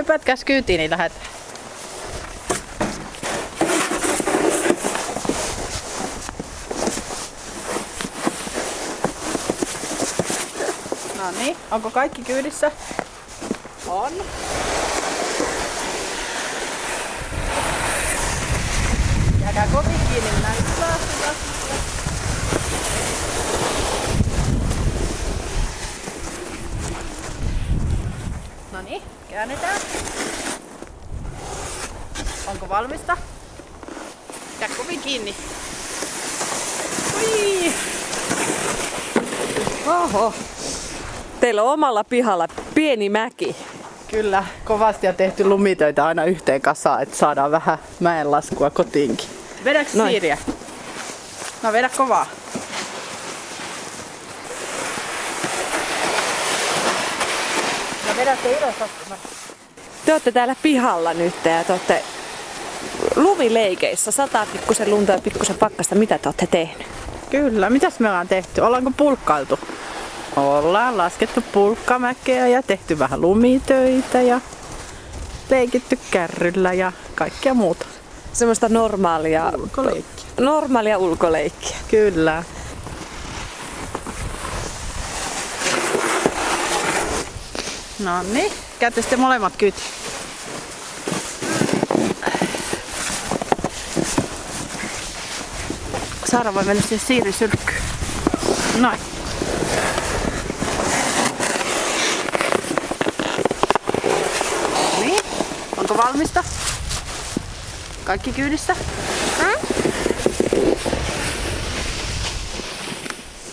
hypätkäs kyytiin, niin lähdet. No niin, onko kaikki kyydissä? On. Jääkää kovin kiinni, minä nyt No niin, käännetään. Onko valmista? Jää kovin kiinni. Ui. Oho. Teillä on omalla pihalla pieni mäki. Kyllä, kovasti on tehty lumitöitä aina yhteen kasaan, että saadaan vähän mäenlaskua kotiinkin. Vedäks Noin. siiriä? No vedä kovaa. Vedätte ylös. Te olette täällä pihalla nyt ja te olette lumileikeissä. Sataa pikkusen lunta ja pikkusen pakkasta. Mitä te olette tehnyt? Kyllä, mitäs me ollaan tehty? Ollaanko pulkkailtu? Ollaan laskettu pulkkamäkeä ja tehty vähän lumitöitä ja leikitty kärryllä ja kaikkea muuta. Semmoista normaalia, Ulkoleikkiä. normaalia ulkoleikkiä. Kyllä. No niin, käytte sitten molemmat kyyti. Saara voi mennä siihen siirisylkkyyn. Noin. Niin, onko valmista? Kaikki kyydissä?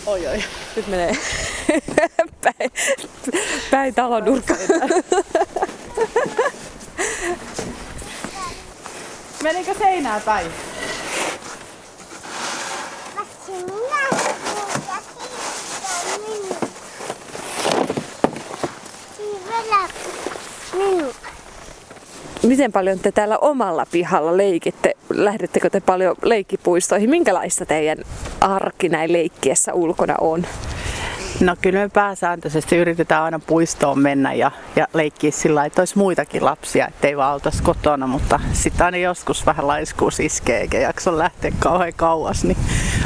Oi oi. Nyt menee päin, päin talon nurkkaan. Menikö seinää päin? Miten paljon te täällä omalla pihalla leikitte? Lähdettekö te paljon leikkipuistoihin? Minkälaista teidän arki näin leikkiessä ulkona on? No kyllä me pääsääntöisesti yritetään aina puistoon mennä ja, ja leikkiä sillä lailla, että olisi muitakin lapsia, ettei vaan oltaisi kotona, mutta sitten aina joskus vähän laiskuus iskee eikä jakso lähteä kauhean kauas, niin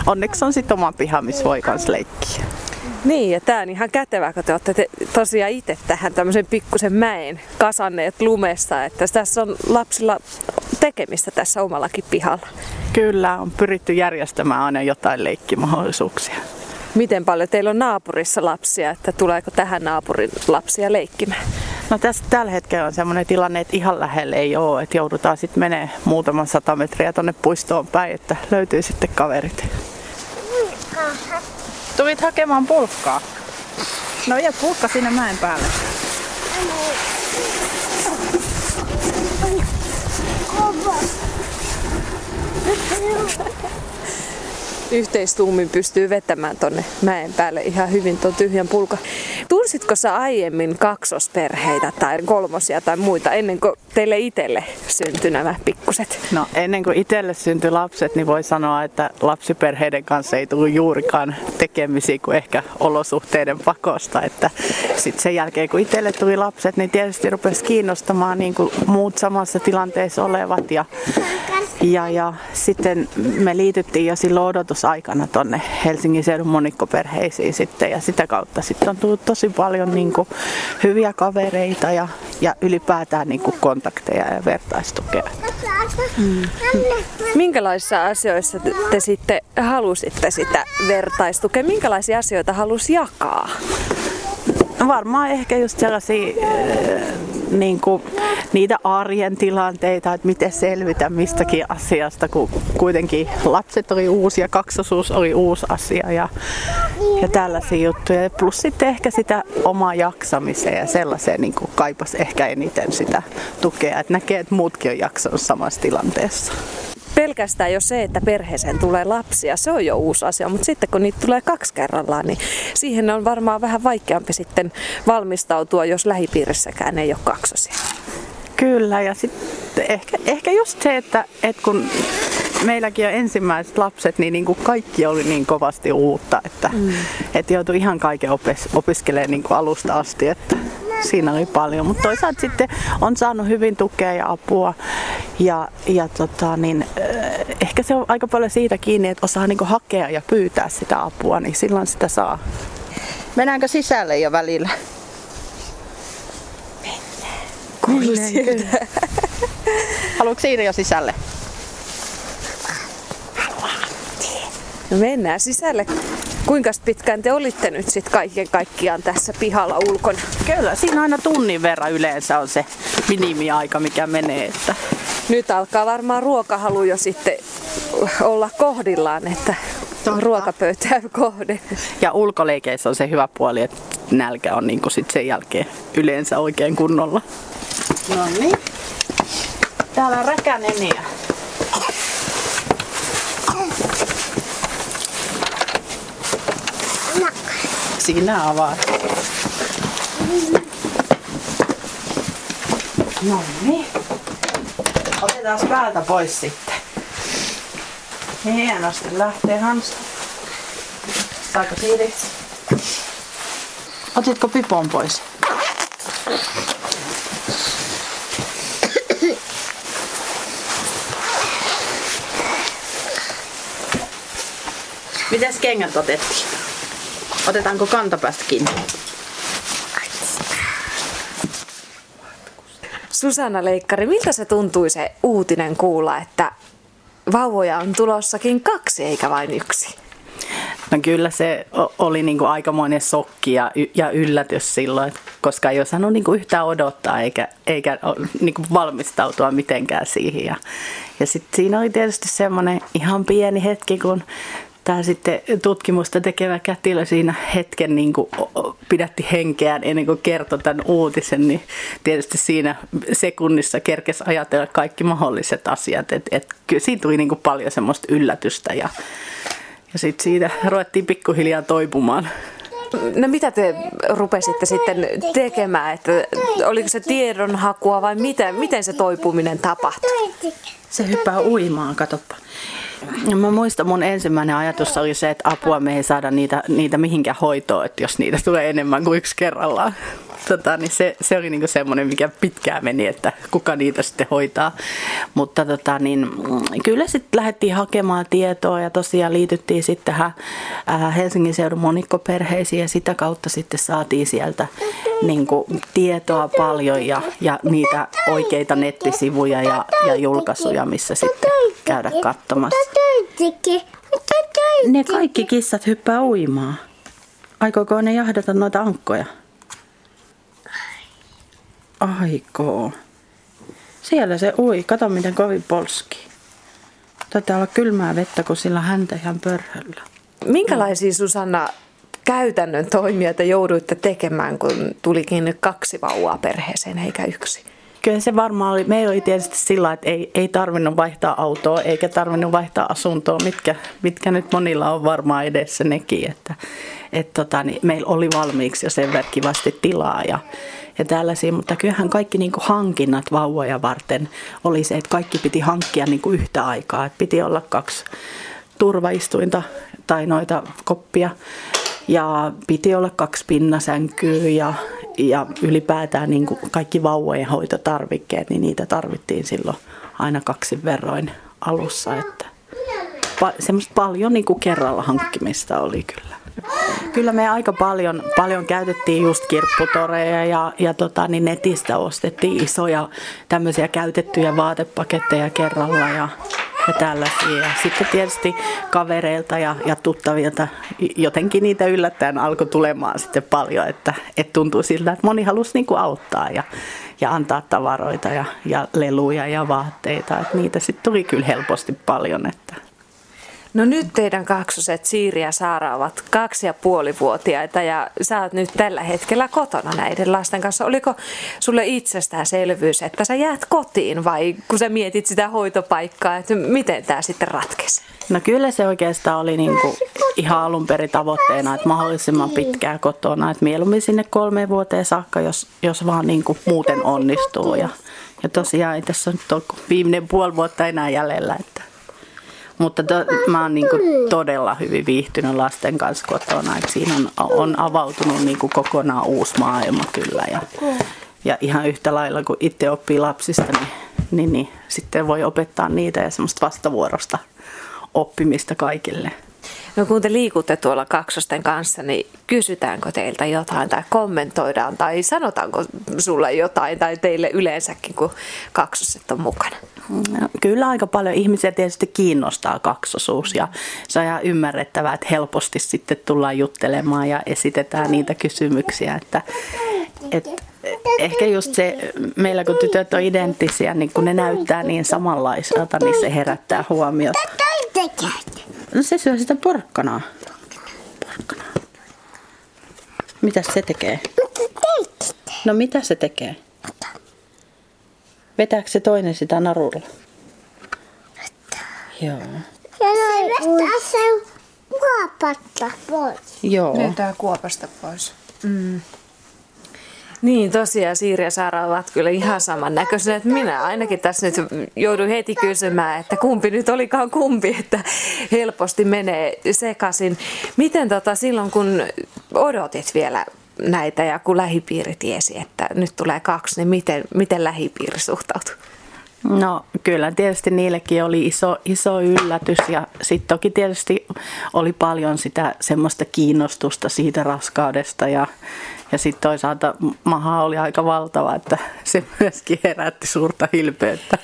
onneksi on sitten oma piha, missä voi kans leikkiä. Niin, ja tää on ihan kätevää, kun te olette te, tosiaan itse tähän tämmöisen pikkusen mäen kasanneet lumesta, että tässä on lapsilla tekemistä tässä omallakin pihalla. Kyllä, on pyritty järjestämään aina jotain leikkimahdollisuuksia. Miten paljon teillä on naapurissa lapsia, että tuleeko tähän naapurin lapsia leikkimään? No tässä tällä hetkellä on sellainen tilanne, että ihan lähellä ei ole, että joudutaan sitten menee muutaman sata metriä tonne puistoon päin, että löytyy sitten kaverit. Tuvit hakemaan pulkkaa. No ja pulkka sinne mäen päälle. Kova. Yhteistuumin pystyy vetämään tonne mäen päälle ihan hyvin tuon tyhjän pulka. Tunsitko sä aiemmin kaksosperheitä tai kolmosia tai muita ennen kuin teille itselle syntyi nämä pikkuset? No ennen kuin itselle syntyi lapset, niin voi sanoa, että lapsiperheiden kanssa ei tullut juurikaan tekemisiä kuin ehkä olosuhteiden pakosta. Että sitten sen jälkeen, kun itselle tuli lapset, niin tietysti rupesi kiinnostamaan niin kuin muut samassa tilanteessa olevat. Ja, ja, ja sitten me liityttiin jo silloin odotusaikana tonne Helsingin seudun monikkoperheisiin sitten. Ja sitä kautta sitten on tullut tosi paljon niin kuin hyviä kavereita ja, ja ylipäätään niin kuin kontakteja ja vertaistukea. Minkälaisissa asioissa te, te sitten halusitte sitä vertaistukea? Minkälaisia asioita halusi jakaa? No varmaan ehkä just sellaisia niin kuin, niitä arjen tilanteita, että miten selvitä mistäkin asiasta, kun kuitenkin lapset oli uusi ja kaksosuus oli uusi asia ja, ja tällaisia juttuja. Plus sitten ehkä sitä omaa jaksamiseen ja sellaiseen niin kuin kaipas ehkä eniten sitä tukea, että näkee, että muutkin on jaksanut samassa tilanteessa. Pelkästään jo se, että perheeseen tulee lapsia, se on jo uusi asia, mutta sitten kun niitä tulee kaksi kerrallaan, niin siihen on varmaan vähän vaikeampi sitten valmistautua, jos lähipiirissäkään ei ole kaksosia. Kyllä, ja sitten ehkä, ehkä just se, että, että kun meilläkin on ensimmäiset lapset, niin, niin kuin kaikki oli niin kovasti uutta, että, mm. että joutui ihan kaiken opis, opiskelemaan niin kuin alusta asti. Että siinä oli paljon. Mutta toisaalta sitten on saanut hyvin tukea ja apua. Ja, ja tota, niin, äh, ehkä se on aika paljon siitä kiinni, että osaa niinku hakea ja pyytää sitä apua, niin silloin sitä saa. Mennäänkö sisälle jo välillä? Kuulisin. Haluatko siinä jo sisälle? No mennään sisälle. Kuinka pitkään te olitte nyt sitten kaiken kaikkiaan tässä pihalla ulkona? Kyllä, siinä aina tunnin verran yleensä on se minimiaika, mikä menee. Että Nyt alkaa varmaan ruokahalu jo sitten olla kohdillaan, että Totta. ruokapöytää kohde. Ja ulkoleikeissä on se hyvä puoli, että nälkä on niin sit sen jälkeen yleensä oikein kunnolla. No niin. Täällä on räkäneniä. Sinä avaat. No niin. Otetaan päältä pois sitten. Hienosti lähtee Hanska. Saako Siiri? Otitko pipon pois? Mites kengät otettiin? Otetaanko kantapäästä kiinni? Susanna Leikkari, miltä se tuntui se uutinen kuulla, että vauvoja on tulossakin kaksi eikä vain yksi? No kyllä se oli niin kuin aikamoinen sokki ja, y- ja yllätys silloin, koska ei osannut niin kuin yhtään odottaa eikä, eikä niin kuin valmistautua mitenkään siihen. Ja, ja sitten siinä oli tietysti semmoinen ihan pieni hetki, kun tämä sitten tutkimusta tekevä kätilö siinä hetken niin kuin pidätti henkeään ennen kuin kertoi tämän uutisen, niin tietysti siinä sekunnissa kerkes ajatella kaikki mahdolliset asiat. Et, et, kyllä siinä tuli niin kuin paljon semmoista yllätystä ja, ja sitten siitä ruvettiin pikkuhiljaa toipumaan. No mitä te rupesitte sitten tekemään? Että oliko se tiedonhakua vai miten, miten se toipuminen tapahtui? Se hyppää uimaan, katoppa. Ja mä muistan, mun ensimmäinen ajatus oli se, että apua me ei saada niitä, niitä mihinkään hoitoon, että jos niitä tulee enemmän kuin yksi kerrallaan. Tota, niin se, se oli niinku semmoinen, mikä pitkään meni, että kuka niitä sitten hoitaa. Mutta tota, niin, mm, kyllä sitten lähdettiin hakemaan tietoa ja tosiaan liityttiin sitten tähän ää, Helsingin seudun monikkoperheisiin ja sitä kautta sitten saatiin sieltä niinku, tietoa paljon ja, ja niitä oikeita nettisivuja ja, ja julkaisuja, missä sitten käydä katsomassa. Ne kaikki kissat hyppää uimaan. Aikooko ne jahdata noita ankkoja? Aikoo. Siellä se ui. Kato miten kovin polski. Taitaa olla kylmää vettä, kun sillä häntä ihan pörhöllä. Minkälaisia Susanna käytännön toimia te jouduitte tekemään, kun tulikin nyt kaksi vauvaa perheeseen eikä yksi? Kyllä se varmaan oli, meillä oli tietysti sillä, että ei, ei tarvinnut vaihtaa autoa eikä tarvinnut vaihtaa asuntoa, mitkä, mitkä nyt monilla on varmaan edessä nekin, että et tota, niin meillä oli valmiiksi jo sen verran tilaa ja, ja tällaisia, mutta kyllähän kaikki niin kuin hankinnat vauvoja varten oli se, että kaikki piti hankkia niin kuin yhtä aikaa, että piti olla kaksi turvaistuinta tai noita koppia ja piti olla kaksi pinnasänkyä ja, ja ylipäätään niin kuin kaikki vauvojen hoitotarvikkeet, niin niitä tarvittiin silloin aina kaksi verroin alussa. Että pa, semmoista paljon niin kuin kerralla hankkimista oli kyllä. Kyllä me aika paljon, paljon käytettiin just kirpputoreja ja, ja tota, niin netistä ostettiin isoja tämmöisiä käytettyjä vaatepaketteja kerralla ja, ja tällaisia. Ja sitten tietysti kavereilta ja, ja tuttavilta jotenkin niitä yllättäen alkoi tulemaan sitten paljon, että, että tuntui siltä, että moni halusi niin kuin auttaa ja, ja antaa tavaroita ja, ja leluja ja vaatteita. Että niitä sitten tuli kyllä helposti paljon. Että. No nyt teidän kaksoset Siiri ja Saara ovat kaksi ja puoli vuotiaita ja sä oot nyt tällä hetkellä kotona näiden lasten kanssa. Oliko sulle itsestäänselvyys, että sä jäät kotiin vai kun sä mietit sitä hoitopaikkaa, että miten tämä sitten ratkesi? No kyllä se oikeastaan oli niin kuin ihan alun perin tavoitteena, että mahdollisimman pitkään kotona. Että mieluummin sinne kolmeen vuoteen saakka, jos, jos vaan niin kuin muuten onnistuu. Ja, ja tosiaan ei tässä on viimeinen puoli vuotta enää jäljellä. Että Mutta to, mä oon niin kuin todella hyvin viihtynyt lasten kanssa kotona. Et siinä on, on avautunut niin kuin kokonaan uusi maailma kyllä. Ja, ja ihan yhtä lailla kun itse oppii lapsista, niin, niin, niin sitten voi opettaa niitä ja semmoista vastavuorosta oppimista kaikille. No kun te liikutte tuolla kaksosten kanssa, niin kysytäänkö teiltä jotain tai kommentoidaan tai sanotaanko sulle jotain tai teille yleensäkin, kun kaksoset on mukana? No, kyllä aika paljon ihmisiä tietysti kiinnostaa kaksosuus ja se on ihan ymmärrettävää, että helposti sitten tullaan juttelemaan ja esitetään niitä kysymyksiä, että, että ehkä just se, meillä kun tytöt on identtisiä, niin kun ne näyttää niin samanlaiselta, niin se herättää huomiota. No se syö sitä porkkanaa. Porkkanaa. Mitä se tekee? No mitä se tekee? Vetääkö se toinen sitä narulla? Joo. Ja noin vetää sen kuopatta pois. Joo. Löytää kuopasta pois. Mm. Niin, tosiaan Siiri ja Saara ovat kyllä ihan samannäköisiä. Että minä ainakin tässä nyt joudun heti kysymään, että kumpi nyt olikaan kumpi, että helposti menee sekaisin. Miten tota, silloin, kun odotit vielä näitä ja kun lähipiiri tiesi, että nyt tulee kaksi, niin miten, miten lähipiiri suhtautui? No kyllä tietysti niillekin oli iso, iso yllätys ja sitten toki tietysti oli paljon sitä semmoista kiinnostusta siitä raskaudesta ja, ja sitten toisaalta maha oli aika valtava, että se myöskin herätti suurta hilpeyttä.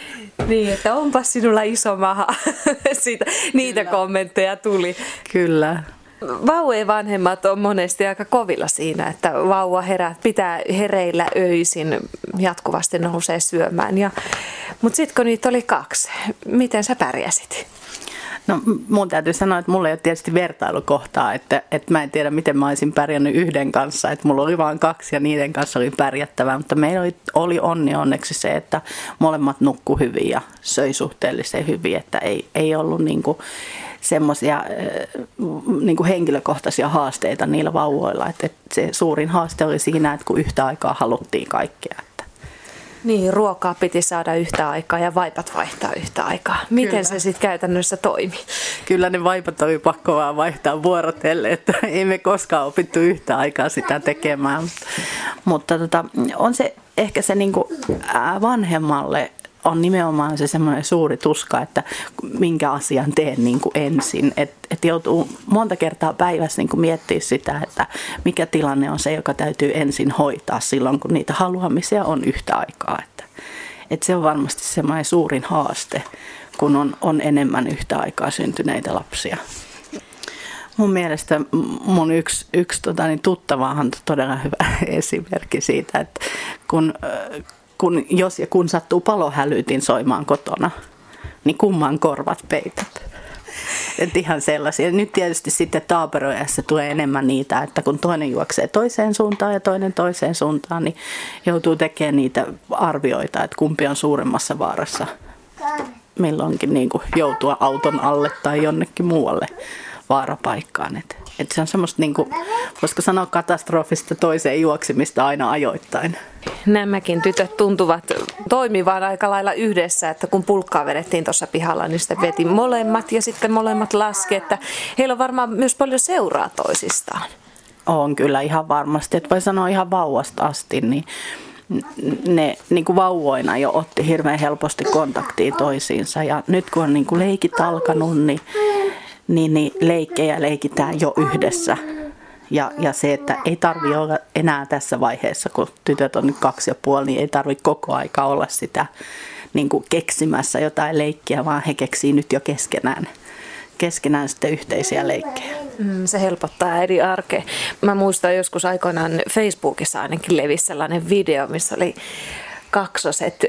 Niin, että onpa sinulla iso maha. Siitä, niitä Kyllä. kommentteja tuli. Kyllä. Vauvojen vanhemmat on monesti aika kovilla siinä, että vauva herää, pitää hereillä öisin, jatkuvasti nousee syömään. Ja, mutta sitten kun niitä oli kaksi, miten sä pärjäsit? No mun täytyy sanoa, että mulla ei ole tietysti vertailukohtaa, että, että mä en tiedä miten mä olisin pärjännyt yhden kanssa, että mulla oli vain kaksi ja niiden kanssa oli pärjättävää, mutta meillä oli, oli onni onneksi se, että molemmat nukku hyvin ja söi suhteellisen hyvin, että ei, ei ollut niin kuin semmoisia niin kuin henkilökohtaisia haasteita niillä vauvoilla, että, että se suurin haaste oli siinä, että kun yhtä aikaa haluttiin kaikkea. Niin, ruokaa piti saada yhtä aikaa ja vaipat vaihtaa yhtä aikaa. Miten Kyllä. se sitten käytännössä toimi? Kyllä ne vaipat oli pakko vaan vaihtaa vuorotelle, että ei me koskaan opittu yhtä aikaa sitä tekemään. Mutta tota, on se ehkä se niinku vanhemmalle on nimenomaan se semmoinen suuri tuska, että minkä asian teen niin kuin ensin. Että et joutuu monta kertaa päivässä niin kuin miettiä sitä, että mikä tilanne on se, joka täytyy ensin hoitaa silloin, kun niitä haluamisia on yhtä aikaa. Että, et se on varmasti semmoinen suurin haaste, kun on, on enemmän yhtä aikaa syntyneitä lapsia. Mun mielestä mun yksi, yksi tota, niin tuttava on todella hyvä esimerkki siitä, että kun kun, jos ja kun sattuu palohälytin soimaan kotona, niin kumman korvat peität. Et ihan sellaisia. Nyt tietysti sitten taaperoijassa tulee enemmän niitä, että kun toinen juoksee toiseen suuntaan ja toinen toiseen suuntaan, niin joutuu tekemään niitä arvioita, että kumpi on suuremmassa vaarassa milloinkin niin kuin joutua auton alle tai jonnekin muualle vaarapaikkaan. Et, et se on semmoista, niin kuin, voisiko sanoa katastrofista toiseen juoksemista aina ajoittain. Nämäkin tytöt tuntuvat toimivan aika lailla yhdessä, että kun pulkkaa vedettiin tuossa pihalla, niin sitten veti molemmat ja sitten molemmat laski, että heillä on varmaan myös paljon seuraa toisistaan. On kyllä ihan varmasti, että voi sanoa ihan vauvasta asti, niin ne niin kuin vauvoina jo otti hirveän helposti kontaktia toisiinsa ja nyt kun on niin kuin leikit alkanut, niin niin, niin leikkejä leikitään jo yhdessä. Ja, ja se, että ei tarvi olla enää tässä vaiheessa, kun tytöt on nyt kaksi ja puoli, niin ei tarvi koko aika olla sitä niin kuin keksimässä jotain leikkiä, vaan he keksii nyt jo keskenään keskenään sitten yhteisiä leikkejä. Mm, se helpottaa eri arkea. Mä muistan joskus aikoinaan Facebookissa ainakin levisi sellainen video, missä oli kaksoset,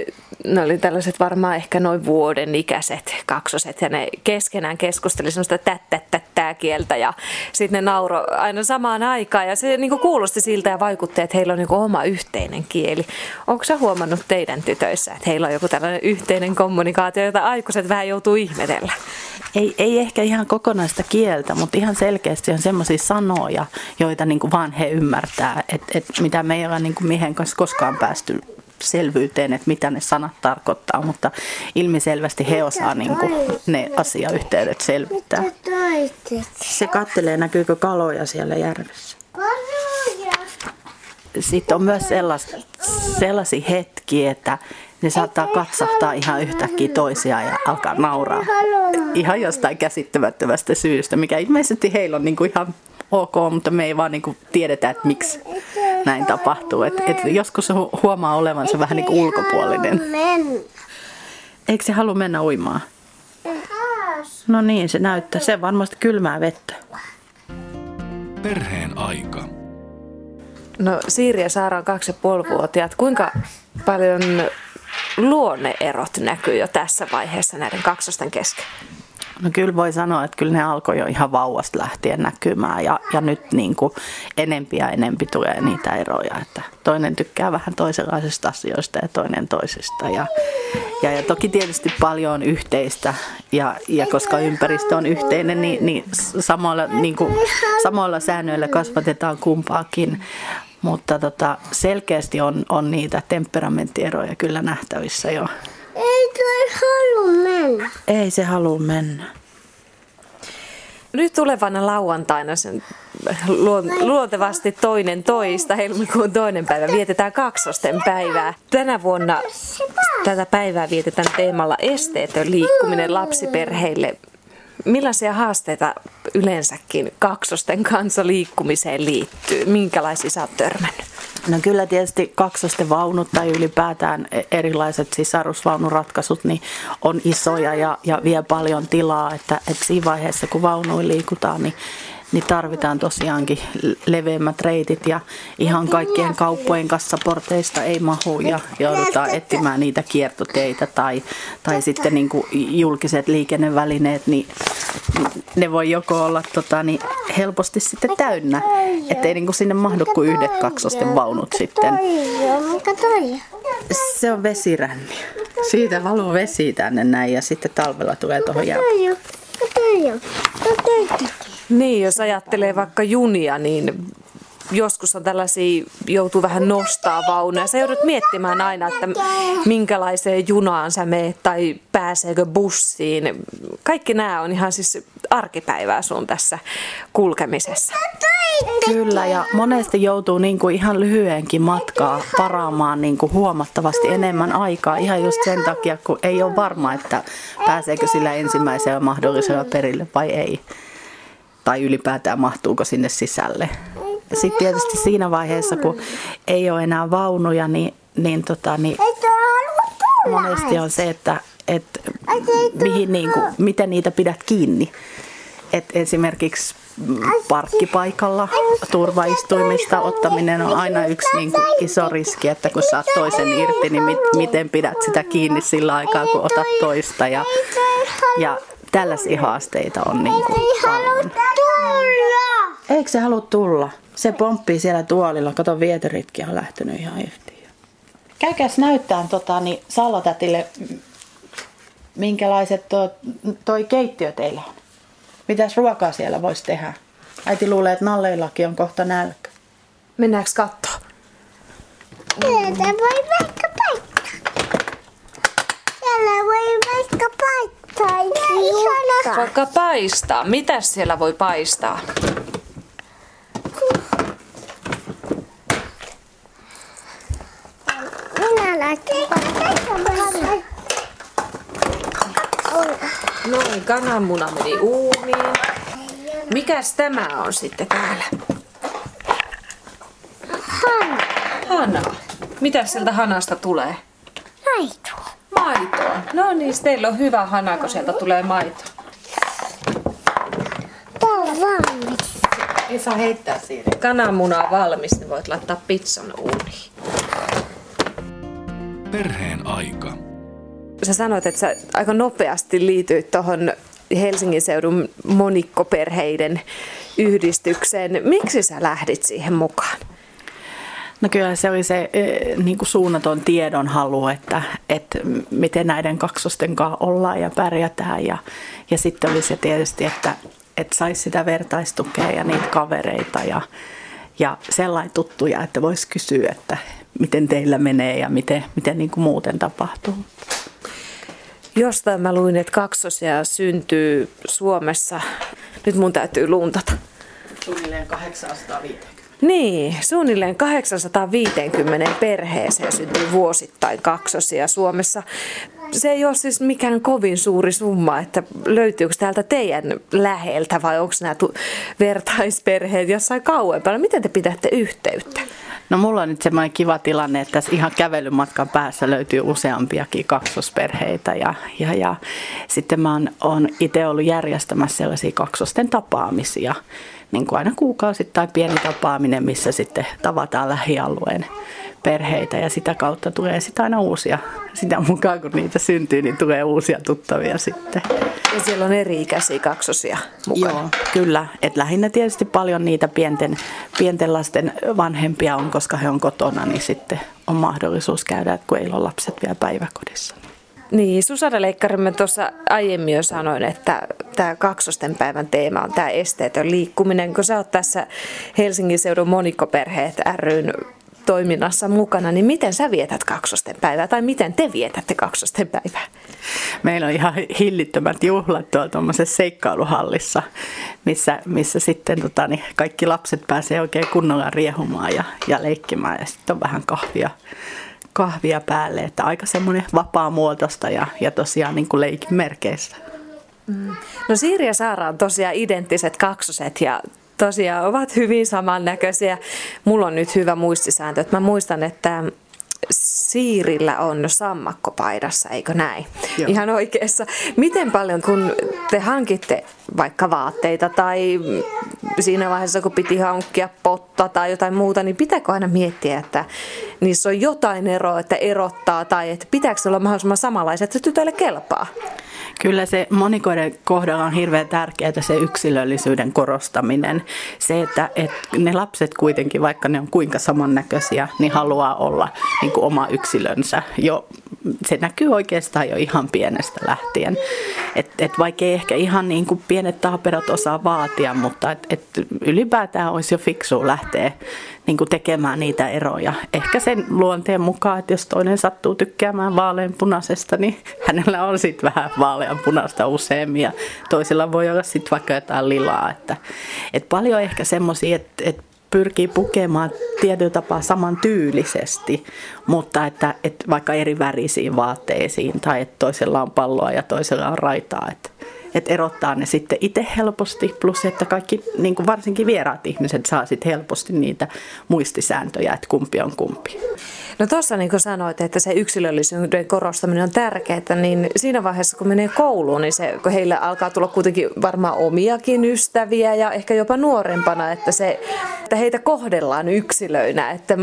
ne oli tällaiset varmaan ehkä noin vuoden ikäiset kaksoset ja ne keskenään keskusteli semmoista tättättättää kieltä ja sitten ne nauro aina samaan aikaan ja se niin kuulosti siltä ja vaikutti, että heillä on niin oma yhteinen kieli. Onko sä huomannut teidän tytöissä, että heillä on joku tällainen yhteinen kommunikaatio, jota aikuiset vähän joutuu ihmetellä? Ei, ei ehkä ihan kokonaista kieltä, mutta ihan selkeästi on semmoisia sanoja, joita niin kuin vaan he ymmärtää, että et mitä me ei olla niin kuin miehen kanssa koskaan päästy selvyyteen, että mitä ne sanat tarkoittaa, mutta ilmiselvästi he osaa niin kuin, ne asiayhteydet selvittää. Se kattelee, näkyykö kaloja siellä järvessä. Sitten on myös sellaisia hetkiä, että ne saattaa katsahtaa ihan yhtäkkiä toisiaan ja alkaa nauraa. Ihan jostain käsittämättömästä syystä, mikä ilmeisesti heillä on niinku ihan ok, mutta me ei vaan niinku tiedetä, että miksi näin tapahtuu. Et, et joskus huomaa olevansa vähän niinku ulkopuolinen. Eikö se halua mennä uimaan? No niin, se näyttää. Se varmasti kylmää vettä. Perheen aika. No Siiri ja Saara on kaksi ja puoli vuotiaat. Kuinka paljon luonneerot näkyy jo tässä vaiheessa näiden kaksosten kesken? No kyllä voi sanoa, että kyllä ne alkoi jo ihan vauvasta lähtien näkymään ja, ja nyt niin kuin enempi ja enempi tulee niitä eroja, että toinen tykkää vähän toisenlaisista asioista ja toinen toisesta ja, ja, ja toki tietysti paljon on yhteistä ja, ja koska ympäristö on yhteinen, niin, niin samoilla, niin kuin, samoilla säännöillä kasvatetaan kumpaakin, mutta tota, selkeästi on, on niitä temperamenttieroja kyllä nähtävissä jo. Ei halua mennä. Ei se halua mennä. Nyt tulevana lauantaina sen luontevasti toinen toista, helmikuun toinen päivä, vietetään kaksosten päivää. Tänä vuonna tätä päivää vietetään teemalla esteetön liikkuminen lapsiperheille. Millaisia haasteita yleensäkin kaksosten kanssa liikkumiseen liittyy? Minkälaisia sä oot törmännyt? No kyllä tietysti kaksosten vaunut tai ylipäätään e- erilaiset sisarusvaunuratkaisut niin on isoja ja, ja vie paljon tilaa, että, että siinä vaiheessa kun vaunuin liikutaan, niin niin tarvitaan tosiaankin leveämmät reitit ja ihan kaikkien kauppojen kassaporteista ei mahu ja joudutaan etsimään niitä kiertoteitä tai, tai sitten niin kuin julkiset liikennevälineet, niin ne voi joko olla tota, niin helposti sitten täynnä, ettei niin kuin sinne mahdu kuin yhdet kaksosten vaunut sitten. Se on vesiränni. Siitä valuu vesi tänne näin ja sitten talvella tulee tuohon jälkeen. Niin, jos ajattelee vaikka junia, niin joskus on tällaisia, joutuu vähän nostaa vaunuja. Sä joudut miettimään aina, että minkälaiseen junaan sä meet tai pääseekö bussiin. Kaikki nämä on ihan siis arkipäivää sun tässä kulkemisessa. Kyllä, ja monesti joutuu niin kuin ihan lyhyenkin matkaa paraamaan niin kuin huomattavasti enemmän aikaa ihan just sen takia, kun ei ole varma, että pääseekö sillä ensimmäisellä mahdollisella perille vai ei tai ylipäätään mahtuuko sinne sisälle. Sitten tietysti siinä vaiheessa, kun ei ole enää vaunuja, niin, niin, tota, niin monesti on se, että, että mihin, niin kuin, miten niitä pidät kiinni. Et esimerkiksi parkkipaikalla turvaistuimista ottaminen on aina yksi niin kuin iso riski, että kun saat toisen irti, niin mit, miten pidät sitä kiinni sillä aikaa, kun otat toista. Ja, ja tällaisia haasteita on niin kuin paljon. Eikö se halua tulla? Se pomppii siellä tuolilla. Kato, vieteritkin on lähtenyt ihan yhtiin. Käykääs näyttää tota, niin Sallotätille, minkälaiset tuo, toi keittiö teillä on. Mitäs ruokaa siellä voisi tehdä? Äiti luulee, että Nalleillakin on kohta nälkä. Mennäänkö kattoon? Sieltä voi vaikka paikkaa. Siellä voi vaikka paistaa. Vaikka paistaa. Mitäs siellä voi paistaa? Minä laitan Noin, kananmuna meni uuniin. Mikäs tämä on sitten täällä? Hana. Hana. Mitäs sieltä hanasta tulee? Maito. Maitoa. No niin, teillä on hyvä hana, kun sieltä tulee maito. Täällä on valmis. Ei saa heittää siitä. Kananmuna on valmis, niin voit laittaa pizzan uuniin. Perheen aika. Sä sanoit, että sä aika nopeasti liityit tuohon Helsingin seudun monikkoperheiden yhdistykseen. Miksi sä lähdit siihen mukaan? No kyllä se oli se niin kuin suunnaton tiedonhalu, että, että miten näiden kaksosten kanssa ollaan ja pärjätään. Ja, ja sitten oli se tietysti, että, että saisi sitä vertaistukea ja niitä kavereita ja, ja sellainen tuttuja, että voisi kysyä, että miten teillä menee ja miten, miten niin kuin muuten tapahtuu. Jostain mä luin, että kaksosia syntyy Suomessa. Nyt mun täytyy luntata. Suunnilleen 850. Niin, suunnilleen 850 perheeseen syntyy vuosittain kaksosia Suomessa. Se ei ole siis mikään kovin suuri summa, että löytyykö täältä teidän läheltä vai onko nämä vertaisperheet jossain kauempana? Miten te pidätte yhteyttä? No mulla on nyt semmoinen kiva tilanne, että tässä ihan kävelymatkan päässä löytyy useampiakin kaksosperheitä ja, ja, ja sitten mä oon, oon itse ollut järjestämässä sellaisia kaksosten tapaamisia niin kuin aina kuukausittain pieni tapaaminen, missä sitten tavataan lähialueen perheitä ja sitä kautta tulee sitten aina uusia, sitä mukaan kun niitä syntyy, niin tulee uusia tuttavia sitten. Ja siellä on eri-ikäisiä kaksosia mukana. Joo, kyllä. Et lähinnä tietysti paljon niitä pienten, pienten lasten vanhempia on, koska he on kotona, niin sitten on mahdollisuus käydä, kun ei ole lapset vielä päiväkodissa. Niin, Susanna Leikkarimme tuossa aiemmin jo sanoin, että tämä kaksosten päivän teema on tämä esteetön liikkuminen. Kun sä oot tässä Helsingin seudun monikkoperheet ryn toiminnassa mukana, niin miten sä vietät kaksosten päivää tai miten te vietätte kaksosten päivää? Meillä on ihan hillittömät juhlat tuolla tuommoisessa seikkailuhallissa, missä, missä sitten tota, niin kaikki lapset pääsee oikein kunnolla riehumaan ja, ja leikkimään ja sitten on vähän kahvia kahvia päälle, että aika semmoinen vapaa-muotoista ja, ja tosiaan niin kuin leikin merkeissä. Mm. No Siiri ja Saara on tosiaan identtiset kaksoset ja tosiaan ovat hyvin samannäköisiä. Mulla on nyt hyvä muistisääntö, että mä muistan, että Siirillä on sammakkopaidassa, eikö näin? Joo. Ihan oikeassa. Miten paljon, kun te hankitte vaikka vaatteita tai siinä vaiheessa, kun piti hankkia potta tai jotain muuta, niin pitääkö aina miettiä, että niissä on jotain eroa, että erottaa tai että pitääkö olla mahdollisimman samanlaiset, että tytöille kelpaa? Kyllä se monikoiden kohdalla on hirveän tärkeää se yksilöllisyyden korostaminen. Se, että, että ne lapset kuitenkin, vaikka ne on kuinka samannäköisiä, niin haluaa olla niin kuin oma yksilönsä. Jo, se näkyy oikeastaan jo ihan pienestä lähtien. Et, et vaikka ei ehkä ihan niin kuin pienet taaperot osaa vaatia, mutta et, et ylipäätään olisi jo fiksu lähteä niin kuin tekemään niitä eroja. Ehkä sen luonteen mukaan, että jos toinen sattuu tykkäämään vaaleanpunaisesta, niin hänellä on sitten vähän vaaleanpunaista useammin ja toisilla voi olla sitten vaikka jotain lilaa. Että, et paljon ehkä semmoisia, että, että pyrkii pukemaan tietyllä tapaa saman tyylisesti, mutta että, että vaikka eri värisiin vaatteisiin tai että toisella on palloa ja toisella on raitaa. Että, että erottaa ne sitten itse helposti, plus että kaikki, niin kuin varsinkin vieraat ihmiset saa sitten helposti niitä muistisääntöjä, että kumpi on kumpi. No tuossa niin kuin sanoit, että se yksilöllisyyden korostaminen on tärkeää, niin siinä vaiheessa kun menee kouluun, niin se, kun heillä alkaa tulla kuitenkin varmaan omiakin ystäviä ja ehkä jopa nuorempana, että, se, että heitä kohdellaan yksilöinä. Että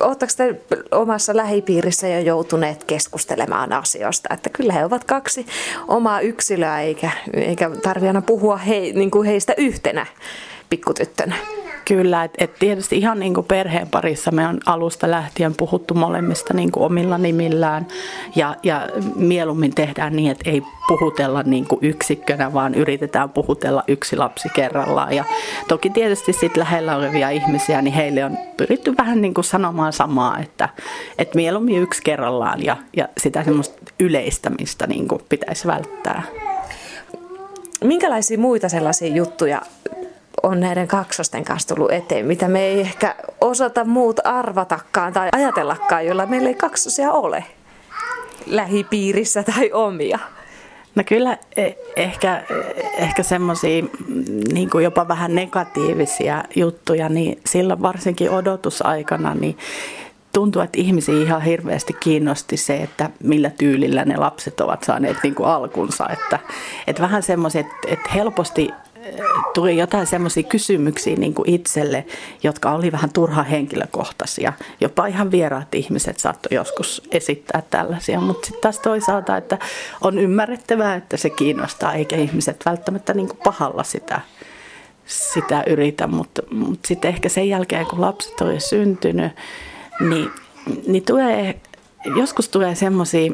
oletteko te omassa lähipiirissä jo joutuneet keskustelemaan asioista, että kyllä he ovat kaksi omaa yksilöä eikä, eikä tarvitse aina puhua he, niin kuin heistä yhtenä pikkutyttönä. Kyllä, että et tietysti ihan niin kuin perheen parissa me on alusta lähtien puhuttu molemmista niin kuin omilla nimillään ja, ja mieluummin tehdään niin, että ei puhutella niin kuin yksikkönä, vaan yritetään puhutella yksi lapsi kerrallaan. Ja toki tietysti sit lähellä olevia ihmisiä, niin heille on pyritty vähän niin kuin sanomaan samaa, että, että mieluummin yksi kerrallaan ja, ja sitä semmoista yleistämistä niin kuin pitäisi välttää. Minkälaisia muita sellaisia juttuja on näiden kaksosten kanssa tullut eteen, mitä me ei ehkä osata muut arvatakaan tai ajatellakaan, jolla meillä ei kaksosia ole lähipiirissä tai omia. No kyllä e, ehkä, ehkä semmoisia niin jopa vähän negatiivisia juttuja, niin silloin varsinkin odotusaikana, niin tuntuu, että ihmisiä ihan hirveästi kiinnosti se, että millä tyylillä ne lapset ovat saaneet niin kuin alkunsa. Että, että vähän semmoiset, että helposti tuli jotain semmoisia kysymyksiä niin kuin itselle, jotka oli vähän turha henkilökohtaisia. Jopa ihan vieraat ihmiset saattoi joskus esittää tällaisia, mutta sitten taas toisaalta, että on ymmärrettävää, että se kiinnostaa, eikä ihmiset välttämättä niin kuin pahalla sitä, sitä yritä. Mutta, mutta sitten ehkä sen jälkeen, kun lapset oli syntynyt, niin, niin tulee joskus tulee semmoisia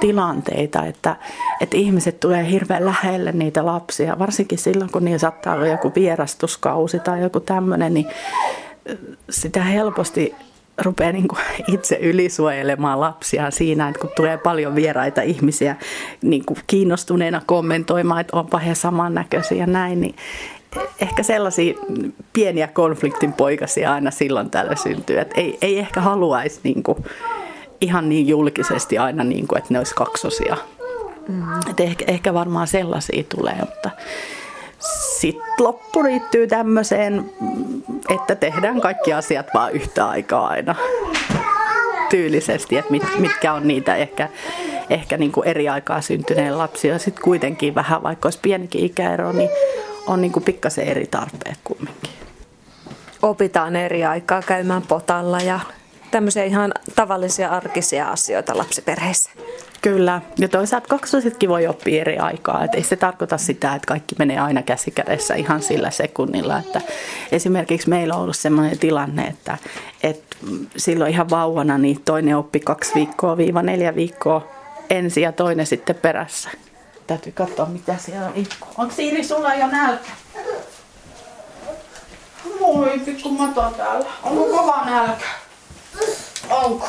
tilanteita, että, että ihmiset tulee hirveän lähelle niitä lapsia, varsinkin silloin, kun niillä saattaa olla joku vierastuskausi tai joku tämmöinen, niin sitä helposti rupeaa niin kuin itse ylisuojelemaan lapsia siinä, että kun tulee paljon vieraita ihmisiä niin kuin kiinnostuneena kommentoimaan, että onpa he samannäköisiä ja näin, niin ehkä sellaisia pieniä konfliktin poikasia aina silloin tällä syntyy, että ei, ei ehkä haluaisi niin kuin, ihan niin julkisesti aina, niin kuin, että ne olisi kaksosia. Mm. Et ehkä, ehkä varmaan sellaisia tulee, mutta sitten loppu riittyy tämmöiseen, että tehdään kaikki asiat vaan yhtä aikaa aina tyylisesti, että mit, mitkä on niitä ehkä, ehkä niin kuin eri aikaa syntyneen lapsia. Sitten kuitenkin vähän, vaikka olisi pienikin ikäero, niin on niin kuin pikkasen eri tarpeet kumminkin. Opitaan eri aikaa käymään potalla ja tämmöisiä ihan tavallisia arkisia asioita lapsiperheissä. Kyllä, ja toisaalta kaksosetkin voi oppia eri aikaa. Et ei se tarkoita sitä, että kaikki menee aina käsikädessä ihan sillä sekunnilla. Että esimerkiksi meillä on ollut sellainen tilanne, että, että silloin ihan vauvana niin toinen oppi kaksi viikkoa viiva neljä viikkoa ensin ja toinen sitten perässä. Täytyy katsoa, mitä siellä on. Onko Siiri sulla jo nälkä? Moi, pikku mato täällä. Onko kova nälkä? Onko?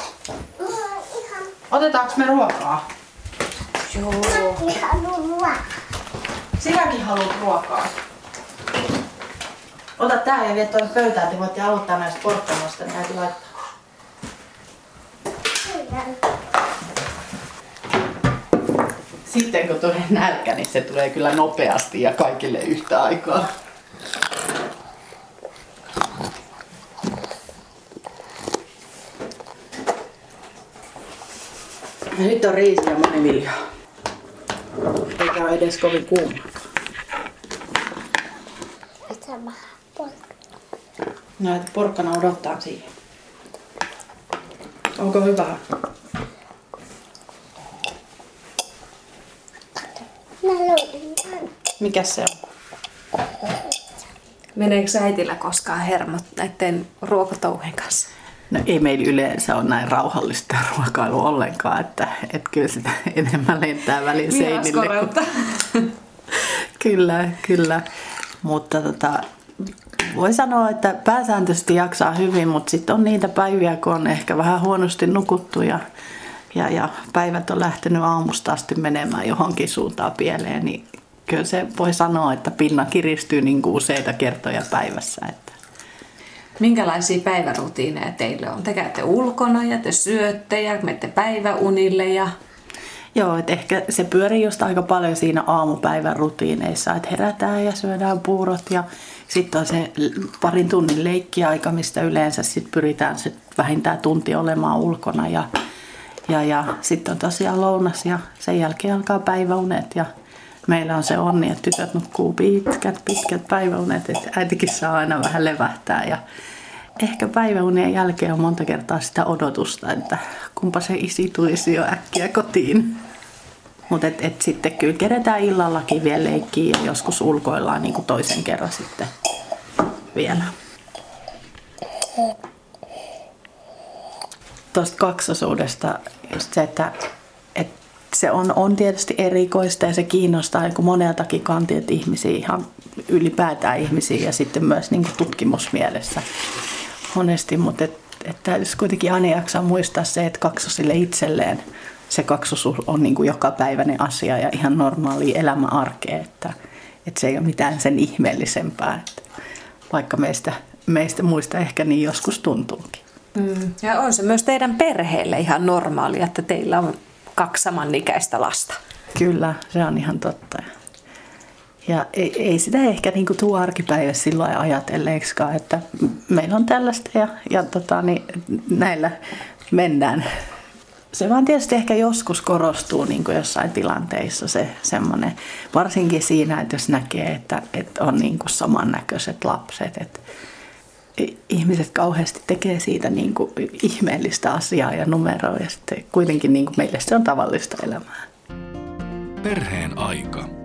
Otetaanko me ruokaa? Joo. Minäkin haluan ruokaa. Sinäkin haluat ruokaa. Ota tää ja vie tuonne pöytään, että voitte aloittaa näistä porkkanoista, niin äiti laittaa. Sitten kun tulee nälkä, niin se tulee kyllä nopeasti ja kaikille yhtä aikaa. Ja nyt on riisi ja moniviljaa. Eikä ole edes kovin kuuma. No, että porkkana odottaa siihen. Onko hyvä? Mikä se on? Meneekö äitillä koskaan hermot näiden ruokatouhien kanssa? No ei meillä yleensä ole näin rauhallista ruokailua ollenkaan, että, että kyllä sitä enemmän lentää välin seinille. Kun... kyllä, kyllä. Mutta tota, voi sanoa, että pääsääntöisesti jaksaa hyvin, mutta sitten on niitä päiviä, kun on ehkä vähän huonosti nukuttu ja, ja, ja päivät on lähtenyt aamusta asti menemään johonkin suuntaan pieleen, niin kyllä se voi sanoa, että pinna kiristyy niin kuin useita kertoja päivässä. Että Minkälaisia päivärutiineja teille on? Te käytte ulkona ja te syötte ja menette päiväunille ja Joo, että ehkä se pyörii just aika paljon siinä aamupäivän rutiineissa, että herätään ja syödään puurot ja sitten on se parin tunnin leikkiaika, mistä yleensä sit pyritään sit vähintään tunti olemaan ulkona ja, ja, ja sitten on tosiaan lounas ja sen jälkeen alkaa päiväunet ja meillä on se onni, että tytöt nukkuu pitkät, pitkät päiväunet, että äitikin saa aina vähän levähtää ja ehkä päiväunien jälkeen on monta kertaa sitä odotusta, että kumpa se isi tulisi jo äkkiä kotiin. Mutta et, et sitten kyllä keretään illallakin vielä leikkiä ja joskus ulkoillaan niin kuin toisen kerran sitten vielä. Tuosta kaksosuudesta just se, että, se on, on tietysti erikoista ja se kiinnostaa niin moneltakin kantilta ihmisiä, ihan ylipäätään ihmisiä ja sitten myös niin kuin tutkimusmielessä monesti, mutta et, et täytyisi kuitenkin aina jaksaa muistaa se, että kaksosille itselleen se kaksosuus on niin kuin jokapäiväinen asia ja ihan normaali elämäarkea, että, että se ei ole mitään sen ihmeellisempää, että vaikka meistä, meistä muista ehkä niin joskus tuntuukin. Mm. Ja on se myös teidän perheelle ihan normaali, että teillä on kaksi samanikäistä lasta. Kyllä, se on ihan totta. Ja ei, ei sitä ehkä niin tuo arkipäivä silloin ajatelleeksikaan, että meillä on tällaista ja, ja tota, niin näillä mennään. Se vaan tietysti ehkä joskus korostuu niin kuin jossain tilanteissa se semmoinen, varsinkin siinä, että jos näkee, että, että on niin kuin samannäköiset lapset, että ihmiset kauheasti tekee siitä niin kuin ihmeellistä asiaa ja numeroa ja sitten kuitenkin niin kuin meille se on tavallista elämää. Perheen aika.